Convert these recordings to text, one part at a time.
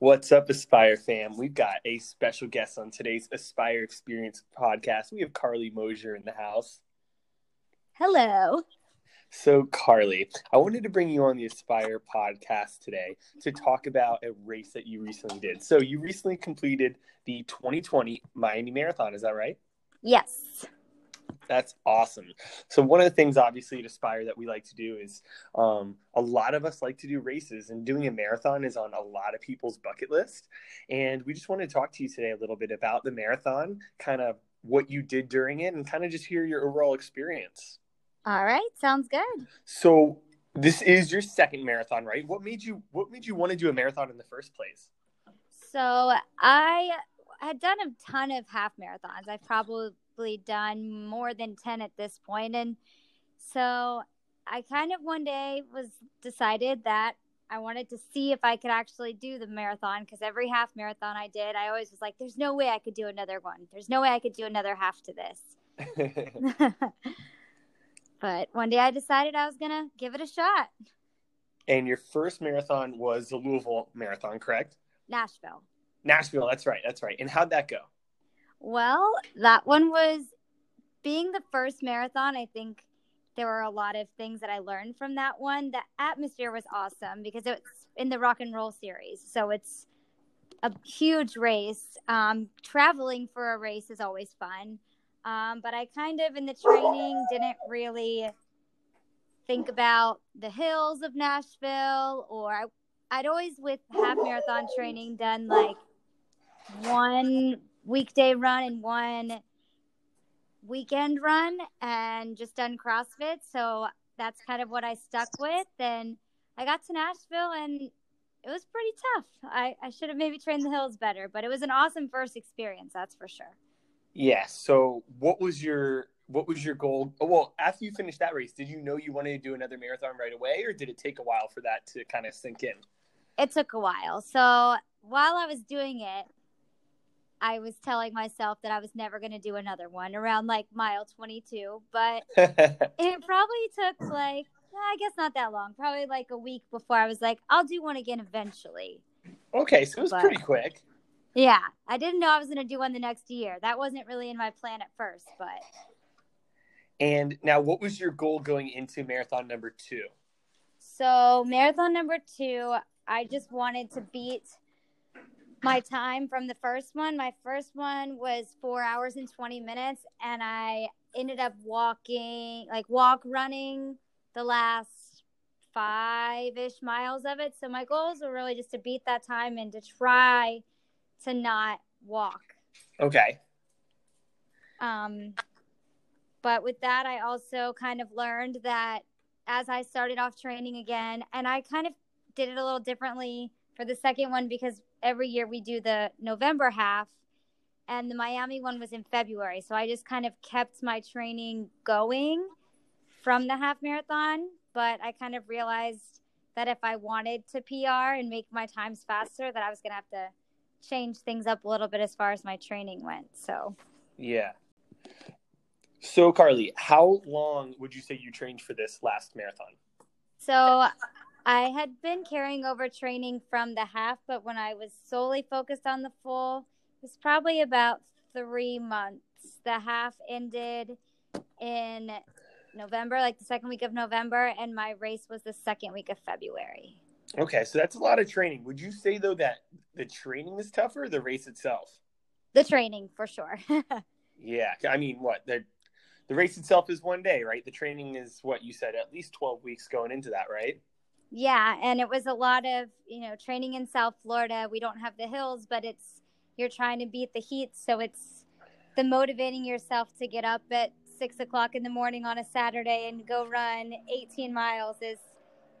What's up, Aspire fam? We've got a special guest on today's Aspire Experience podcast. We have Carly Mosier in the house. Hello. So, Carly, I wanted to bring you on the Aspire podcast today to talk about a race that you recently did. So, you recently completed the 2020 Miami Marathon, is that right? Yes. That's awesome. So one of the things, obviously, at Aspire that we like to do is um, a lot of us like to do races, and doing a marathon is on a lot of people's bucket list. And we just want to talk to you today a little bit about the marathon, kind of what you did during it, and kind of just hear your overall experience. All right, sounds good. So this is your second marathon, right? What made you What made you want to do a marathon in the first place? So I had done a ton of half marathons. I've probably done more than 10 at this point. And so i kind of one day was decided that i wanted to see if i could actually do the marathon because every half marathon i did i always was like there's no way i could do another one. There's no way i could do another half to this. But one day i decided i was gonna give it a shot. And your first marathon was the louisville marathon correct? Nashville. Nashville that's right that's right. And how'd that go well, that one was being the first marathon. I think there were a lot of things that I learned from that one. The atmosphere was awesome because it's in the rock and roll series. So it's a huge race. Um, traveling for a race is always fun. Um, but I kind of, in the training, didn't really think about the hills of Nashville or I, I'd always, with half marathon training, done like one weekday run and one weekend run and just done CrossFit. So that's kind of what I stuck with. And I got to Nashville and it was pretty tough. I, I should have maybe trained the hills better, but it was an awesome first experience, that's for sure. Yeah. So what was your what was your goal? Oh, well, after you finished that race, did you know you wanted to do another marathon right away, or did it take a while for that to kind of sink in? It took a while. So while I was doing it, I was telling myself that I was never going to do another one around like mile 22, but it probably took like, I guess not that long, probably like a week before I was like, I'll do one again eventually. Okay, so it was but, pretty quick. Yeah, I didn't know I was going to do one the next year. That wasn't really in my plan at first, but. And now, what was your goal going into marathon number two? So, marathon number two, I just wanted to beat my time from the first one. My first one was four hours and 20 minutes, and I ended up walking, like walk running the last five ish miles of it. So my goals were really just to beat that time and to try to not walk. Okay. Um, but with that, I also kind of learned that as I started off training again, and I kind of did it a little differently for the second one because every year we do the November half and the Miami one was in February. So I just kind of kept my training going from the half marathon, but I kind of realized that if I wanted to PR and make my times faster that I was going to have to change things up a little bit as far as my training went. So Yeah. So Carly, how long would you say you trained for this last marathon? So I had been carrying over training from the half, but when I was solely focused on the full, it was probably about three months. The half ended in November, like the second week of November, and my race was the second week of February. Okay, so that's a lot of training. Would you say though that the training is tougher, or the race itself? The training for sure. yeah, I mean, what the the race itself is one day, right? The training is what you said, at least twelve weeks going into that, right? Yeah, and it was a lot of, you know, training in South Florida. We don't have the hills, but it's you're trying to beat the heat. So it's the motivating yourself to get up at six o'clock in the morning on a Saturday and go run 18 miles is,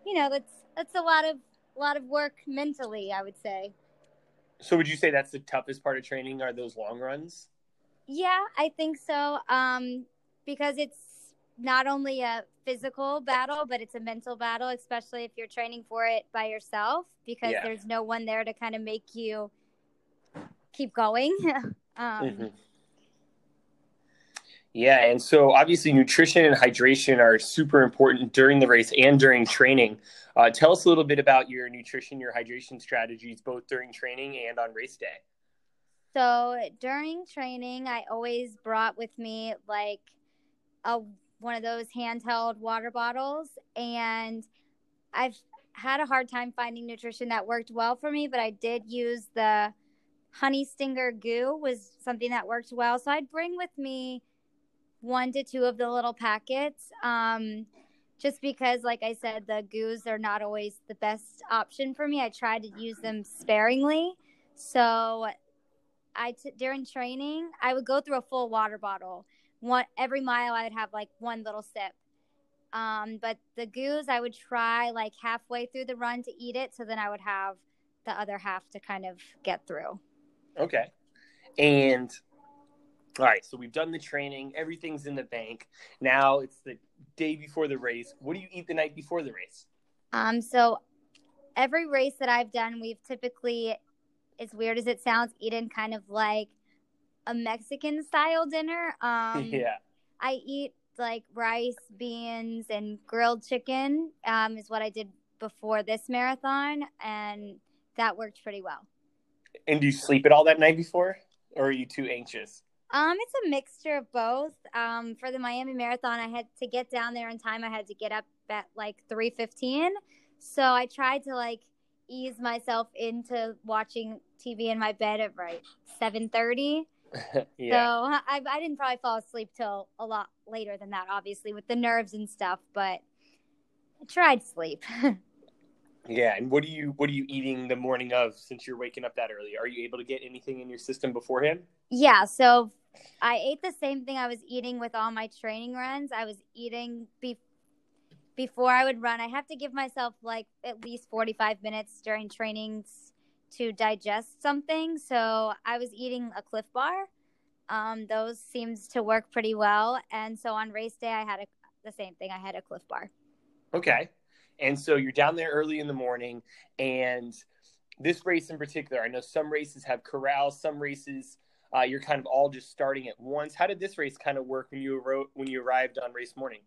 you know, that's that's a lot of a lot of work mentally. I would say. So would you say that's the toughest part of training? Are those long runs? Yeah, I think so. Um, because it's not only a physical battle, but it's a mental battle, especially if you're training for it by yourself because yeah. there's no one there to kind of make you keep going. um, mm-hmm. Yeah, and so obviously nutrition and hydration are super important during the race and during training. Uh, tell us a little bit about your nutrition, your hydration strategies, both during training and on race day. So during training, I always brought with me like a one of those handheld water bottles, and I've had a hard time finding nutrition that worked well for me, but I did use the honey stinger goo was something that worked well. So I'd bring with me one to two of the little packets. Um, just because, like I said, the goos are not always the best option for me. I try to use them sparingly. So I t- during training, I would go through a full water bottle. One every mile, I would have like one little sip. Um, but the goos, I would try like halfway through the run to eat it, so then I would have the other half to kind of get through. Okay, and all right, so we've done the training, everything's in the bank. Now it's the day before the race. What do you eat the night before the race? Um, so every race that I've done, we've typically, as weird as it sounds, eaten kind of like a Mexican style dinner. Um, yeah. I eat like rice, beans, and grilled chicken. Um, is what I did before this marathon, and that worked pretty well. And do you sleep at all that night before, or are you too anxious? Um, it's a mixture of both. Um, for the Miami Marathon, I had to get down there in time. I had to get up at like three fifteen, so I tried to like ease myself into watching TV in my bed at right seven thirty. yeah. So I, I didn't probably fall asleep till a lot later than that, obviously with the nerves and stuff. But I tried sleep. yeah, and what are you what are you eating the morning of since you're waking up that early? Are you able to get anything in your system beforehand? Yeah, so I ate the same thing I was eating with all my training runs. I was eating be- before I would run. I have to give myself like at least 45 minutes during trainings to digest something. So I was eating a Clif Bar. Um, those seems to work pretty well. And so on race day, I had a, the same thing. I had a Clif Bar. Okay. And so you're down there early in the morning, and this race in particular, I know some races have corrals, some races uh, you're kind of all just starting at once. How did this race kind of work when you wrote when you arrived on race morning?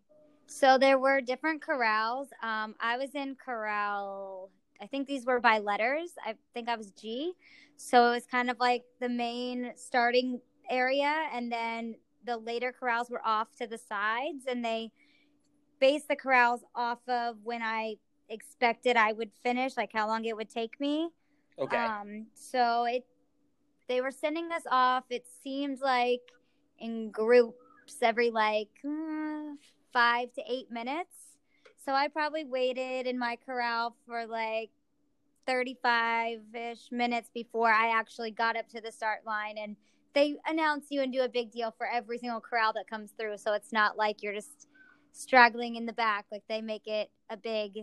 So there were different corrals. Um, I was in corral. I think these were by letters. I think I was G. So it was kind of like the main starting area, and then the later corrals were off to the sides, and they based the corrals off of when I expected I would finish, like how long it would take me. Okay. Um, so it they were sending us off. It seemed like in groups every like uh, five to eight minutes. So I probably waited in my corral for like 35 ish minutes before I actually got up to the start line. And they announce you and do a big deal for every single corral that comes through. So it's not like you're just straggling in the back. Like they make it a big,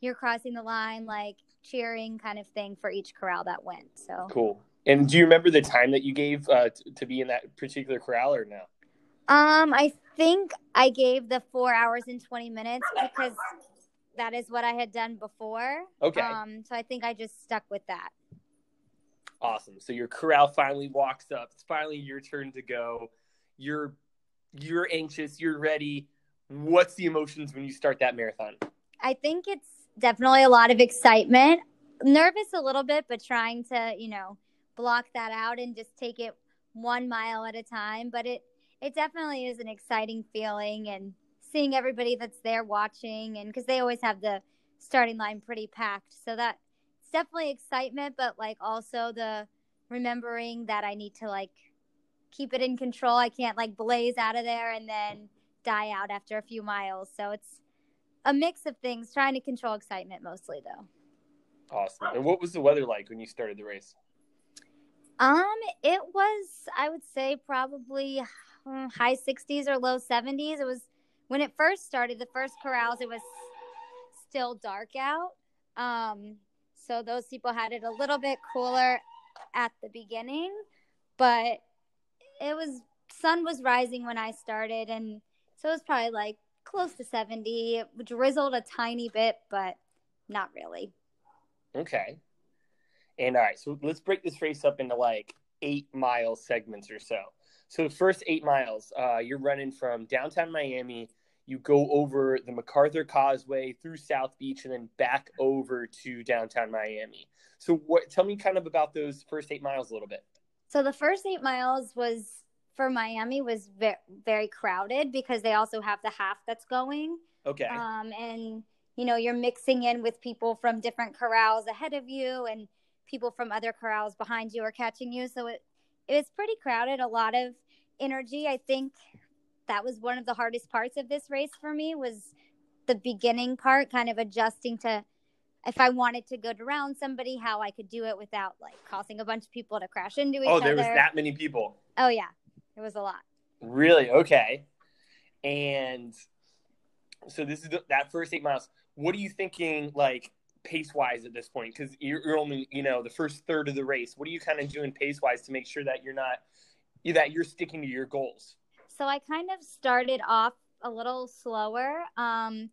you're crossing the line, like cheering kind of thing for each corral that went. So cool. And do you remember the time that you gave uh, t- to be in that particular corral or no? Um, I think I gave the four hours and 20 minutes because that is what I had done before. Okay. Um, so I think I just stuck with that. Awesome. So your corral finally walks up. It's finally your turn to go. You're you're anxious. You're ready. What's the emotions when you start that marathon? I think it's definitely a lot of excitement. Nervous a little bit, but trying to, you know, block that out and just take it one mile at a time. But it it definitely is an exciting feeling and seeing everybody that's there watching and because they always have the starting line pretty packed. So that it's definitely excitement, but like also the remembering that I need to like keep it in control. I can't like blaze out of there and then die out after a few miles. So it's a mix of things, trying to control excitement mostly though. Awesome. And what was the weather like when you started the race? Um, it was I would say probably high 60s or low 70s. It was when it first started, the first corrals, it was still dark out. Um, so those people had it a little bit cooler at the beginning, but it was sun was rising when I started, and so it was probably like close to 70. It drizzled a tiny bit, but not really. Okay. And all right, so let's break this race up into like eight mile segments or so. So the first eight miles, uh, you're running from downtown Miami. You go over the MacArthur Causeway through South Beach and then back over to downtown Miami. So what? Tell me kind of about those first eight miles a little bit. So the first eight miles was for Miami was very, very crowded because they also have the half that's going. Okay. Um, and you know you're mixing in with people from different corrals ahead of you and people from other corrals behind you are catching you. So it it was pretty crowded. A lot of energy. I think that was one of the hardest parts of this race for me was the beginning part, kind of adjusting to if I wanted to go around somebody, how I could do it without like causing a bunch of people to crash into each other. oh, other. there was that many people. Oh yeah, it was a lot. Really? Okay. And so this is the, that first eight miles. What are you thinking, like pace wise, at this point? Because you're, you're only, you know, the first third of the race. What are you kind of doing pace wise to make sure that you're not that you're sticking to your goals? So I kind of started off a little slower. Um,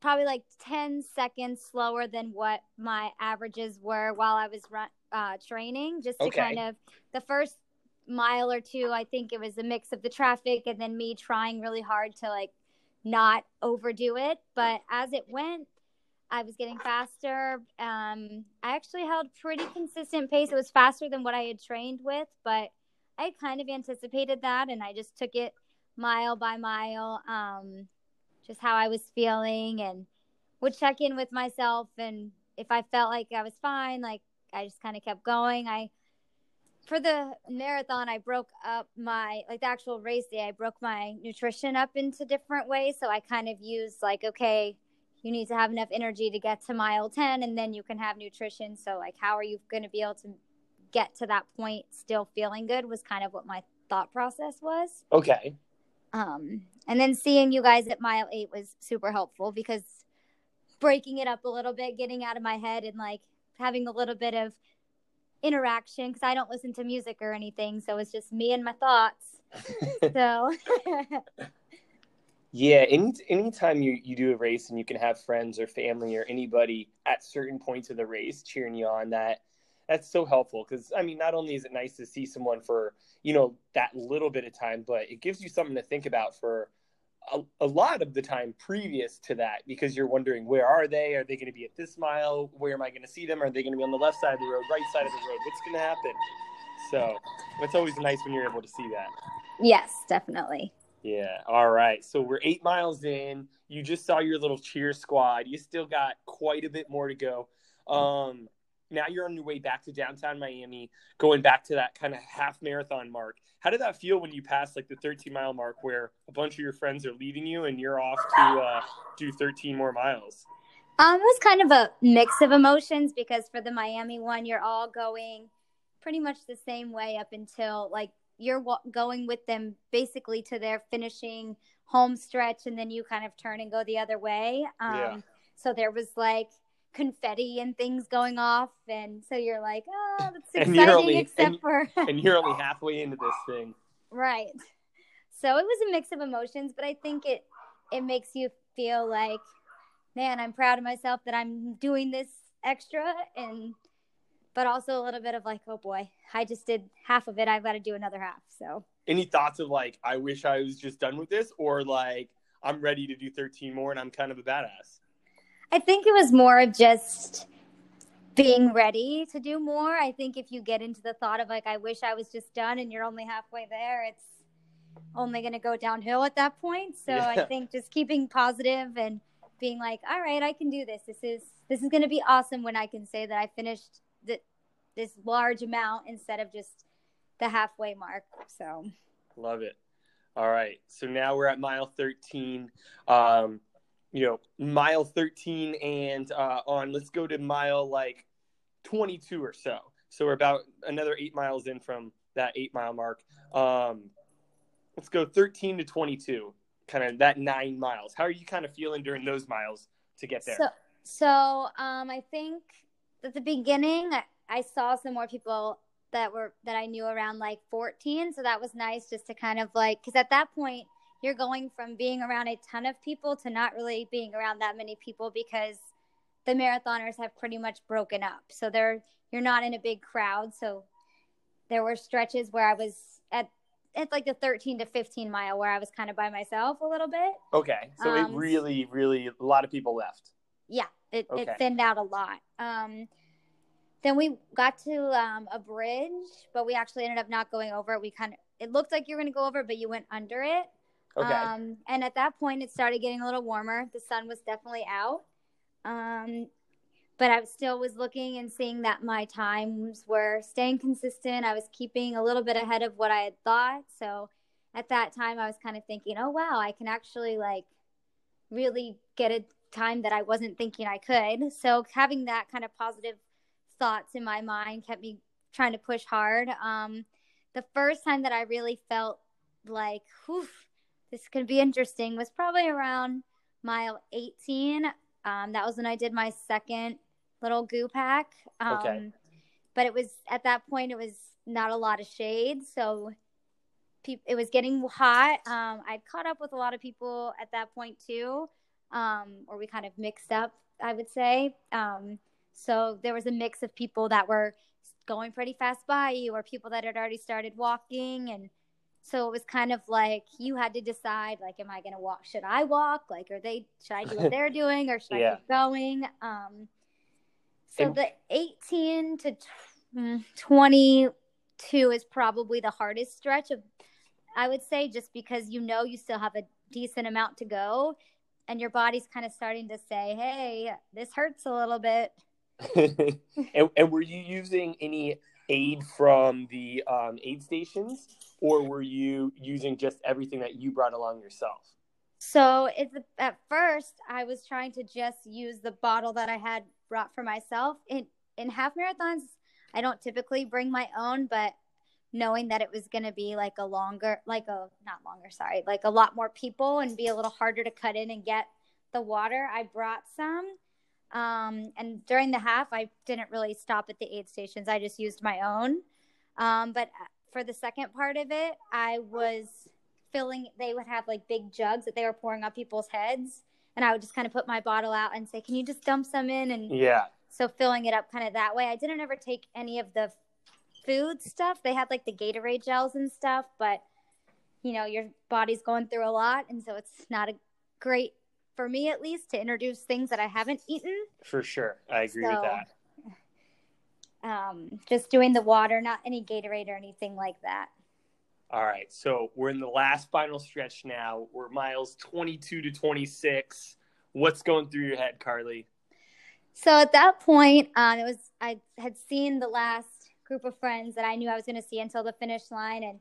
probably like 10 seconds slower than what my averages were while I was run, uh, training, just to Okay. kind of the first mile or two. I think it was a mix of the traffic and then me trying really hard to like not overdo it. But as it went, I was getting faster. Um, I actually held pretty consistent pace. It was faster than what I had trained with, but I kind of anticipated that, and I just took it mile by mile. Um, just how I was feeling and would check in with myself and if I felt like I was fine, like I just kind of kept going. I for the marathon, I broke up my like the actual race day. I broke my nutrition up into different ways, so I kind of used like okay, you need to have enough energy to get to mile 10 and then you can have nutrition. So like how are you going to be able to get to that point still feeling good was kind of what my thought process was. Okay. Um, and then seeing you guys at mile eight was super helpful because breaking it up a little bit, getting out of my head, and like having a little bit of interaction because I don't listen to music or anything. So it's just me and my thoughts. so, Yeah, any anytime you, you do a race and you can have friends or family or anybody at certain points of the race cheering you on, that that's so helpful. Because I mean, not only is it nice to see someone for you know that little bit of time, but it gives you something to think about for a, a lot of the time previous to that. Because you're wondering where are they? Are they going to be at this mile? Where am I going to see them? Are they going to be on the left side of the road, right side of the road? What's going to happen? So it's always nice when you're able to see that. yes, definitely. Yeah. All right. So we're eight miles in. You just saw your little cheer squad. You still got quite a bit more to go. Um, now you're on your way back to downtown Miami, going back to that kind of half marathon mark. How did that feel when you passed like the 13 mile mark, where a bunch of your friends are leaving you and you're off to uh, do 13 more miles? Um, it was kind of a mix of emotions because for the Miami one, you're all going pretty much the same way up until like you're going with them basically to their finishing home stretch, and then you kind of turn and go the other way. Um, Yeah. So there was like confetti and things going off, and so you're like, oh, that's exciting, only- except and- for And you're only halfway into this thing. Right. So it was a mix of emotions, but I think it it makes you feel like, man, I'm proud of myself that I'm doing this extra and but also a little bit of like, oh boy, I just did half of it. I've got to do another half. So Any thoughts of like, I wish I was just done with this, or like, I'm ready to do 13 more and I'm kind of a badass? I think it was more of just being ready to do more. I think if you get into the thought of like, I wish I was just done and you're only halfway there, it's only going to go downhill at that point. So I think just keeping positive and being like, all right, I can do this. This is, this is going to be awesome when I can say that I finished the, this large amount instead of just the halfway mark. So Love it. All right. So now we're at mile 13. Um, you know, mile 13 and uh, on, let's go to mile like 22 or so. So we're about another eight miles in from that eight mile mark. Um, let's go 13 to 22, kind of that nine miles. How are you kind of feeling during those miles to get there? So, so um, I think at the beginning, I, saw some more people that were that I knew around like 14. So that was nice just to kind of like, because at that point, you're going from being around a ton of people to not really being around that many people because the marathoners have pretty much broken up. So they're you're not in a big crowd. So there were stretches where I was at it's like the 13 to 15 mile where I was kind of by myself a little bit. Okay. So it Um, really, really, a lot of people left. Yeah, it, Okay. it thinned out a lot. Um, then we got to um, a bridge, but we actually ended up not going over it. We kind of it looked like you were going to go over it, but you went under it. Okay. Um, and at that point, it started getting a little warmer. The sun was definitely out. Um, but I still was looking and seeing that my times were staying consistent. I was keeping a little bit ahead of what I had thought. So at that time, I was kind of thinking, oh, wow, I can actually like really get a time that I wasn't thinking I could. So having that kind of positive thoughts in my mind kept me trying to push hard. Um, the first time that I really felt like, whew, this could be interesting was probably around mile 18. Um, that was when I did my second little goo pack. Um, Okay. But it was at that point, it was not a lot of shade. So pe- it was getting hot. Um, I'd caught up with a lot of people at that point too, um, or we kind of mixed up, I would say. Um, so there was a mix of people that were going pretty fast by you, or people that had already started walking, and so it was kind of like you had to decide, like, am I going to walk? Should I walk? Like, are they? Should I do what they're doing, or should I keep going? Um, so And- the 18 to tw- mm, 22 is probably the hardest stretch of I would say just because you know you still have a decent amount to go and your body's kind of starting to say, "Hey, this hurts a little bit." and, and were you using any aid from the um, aid stations, or were you using just everything that you brought along yourself? So it's at first I was trying to just use the bottle that I had brought for myself. In in half marathons, I don't typically bring my own, but knowing that it was going to be like a longer, like a not longer, sorry, like a lot more people and be a little harder to cut in and get the water, I brought some. Um, and during the half, I didn't really stop at the aid stations. I just used my own. Um, but for the second part of it, I was filling they would have like big jugs that they were pouring on people's heads and i would just kind of put my bottle out and say can you just dump some in and Yeah. so filling it up kind of that way i didn't ever take any of the food stuff they had like the gatorade gels and stuff but you know your body's going through a lot and so it's not a great for me at least to introduce things that i haven't eaten For sure. I agree with that. um, just doing the water not any gatorade or anything like that All right. So we're in the last final stretch now. We're miles 22 to 26. What's going through your head, Carly? So at that point, um, it was I had seen the last group of friends that I knew I was going to see until the finish line, and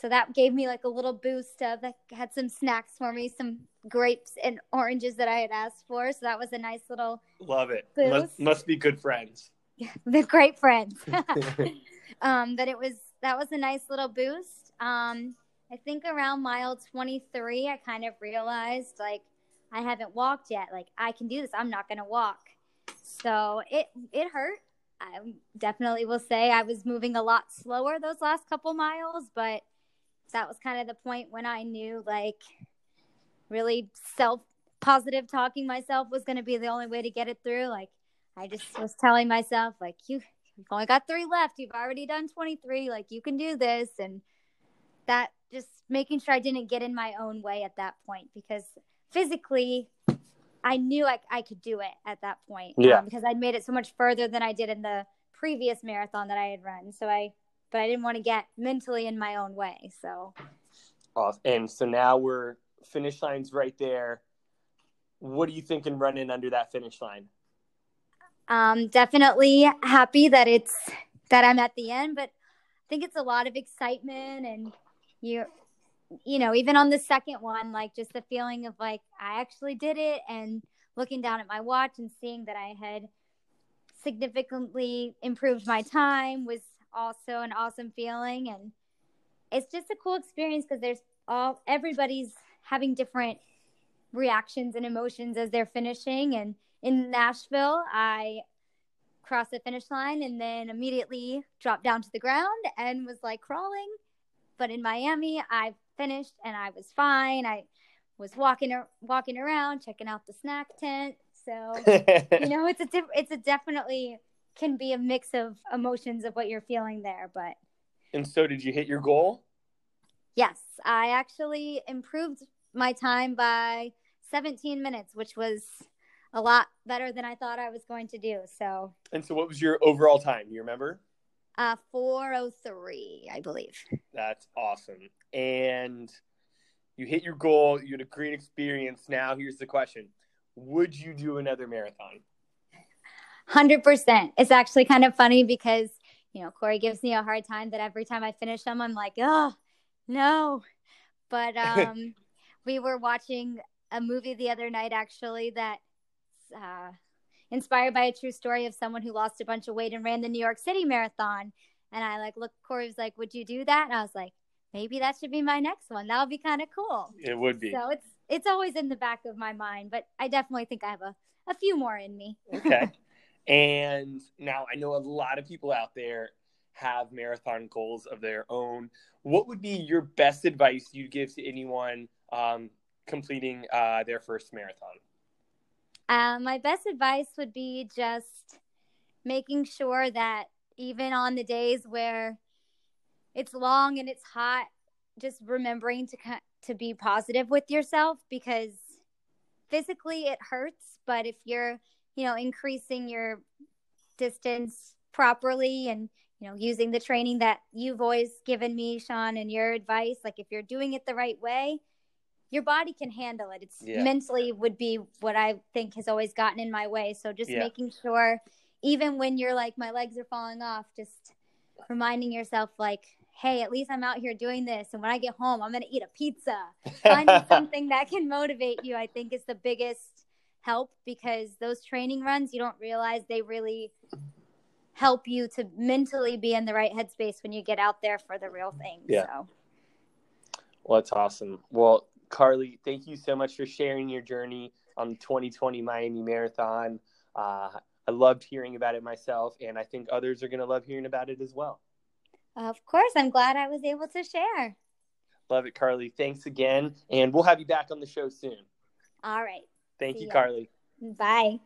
so that gave me like a little boost of that had some snacks for me, some grapes and oranges that I had asked for. So that was a nice little Love it. Boost. Must, must be good friends. the great friends. um, but it was that was a nice little boost. Um, I think around mile 23, I kind of realized like I haven't walked yet. Like I can do this. I'm not going to walk. So it it hurt. I definitely will say I was moving a lot slower those last couple miles, but that was kind of the point when I knew like really self positive talking myself was going to be the only way to get it through. Like I just was telling myself like you you've only got 3 left. You've already done 23. Like you can do this and that just making sure I didn't get in my own way at that point because physically I knew I, I could do it at that point. Yeah. Um, because I'd made it so much further than I did in the previous marathon that I had run. So I, but I didn't want to get mentally in my own way. So Awesome. And so now we're finish line's right there. What are you thinking running under that finish line? um, definitely happy that it's that I'm at the end, but I think it's a lot of excitement and you, you know, even on the second one, like just the feeling of like I actually did it and looking down at my watch and seeing that I had significantly improved my time was also an awesome feeling. And it's just a cool experience because there's all everybody's having different reactions and emotions as they're finishing. And in Nashville I crossed the finish line and then immediately dropped down to the ground and was like crawling. But in Miami I finished and I was fine I was walking walking around checking out the snack tent so you know it's a diff- it's a definitely can be a mix of emotions of what you're feeling there but And so, did you hit your goal? Yes, I actually improved my time by 17 minutes, which was a lot better than I thought I was going to do. So, and so what was your overall time? Do you remember? Uh, 403, I believe. That's awesome. And you hit your goal. You had a great experience. Now, here's the question Would you do another marathon? 100%. It's actually kind of funny because, you know, Corey gives me a hard time that every time I finish them, I'm like, oh, no. But um, we were watching a movie the other night, actually, that uh, inspired by a true story of someone who lost a bunch of weight and ran the New York City Marathon. And I like, look, Corey was like, would you do that? And I was like, maybe that should be my next one. That would be kind of cool. It would be. So it's it's always in the back of my mind, but I definitely think I have a, a few more in me. okay. And now I know a lot of people out there have marathon goals of their own. What would be your best advice you'd give to anyone um, completing uh, their first marathon? Uh, my best advice would be just making sure that even on the days where it's long and it's hot, just remembering to to be positive with yourself because physically it hurts, but if you're, you know, increasing your distance properly and you know using the training that you've always given me sean and your advice like if you're doing it the right way your body can handle it it's yeah. mentally would be what i think has always gotten in my way so just yeah. making sure even when you're like my legs are falling off just reminding yourself like hey, at least I'm out here doing this. And when I get home, I'm going to eat a pizza. Finding something that can motivate you, I think, is the biggest help because those training runs, you don't realize they really help you to mentally be in the right headspace when you get out there for the real thing. Yeah. So. Well, that's awesome. Well, Carly, thank you so much for sharing your journey on the 2020 Miami Marathon. Uh, I loved hearing about it myself, and I think others are going to love hearing about it as well. Of course. I'm glad I was able to share. Love it, Carly. Thanks again. And we'll have you back on the show soon. All right. Thank See you, ya. Carly. Bye.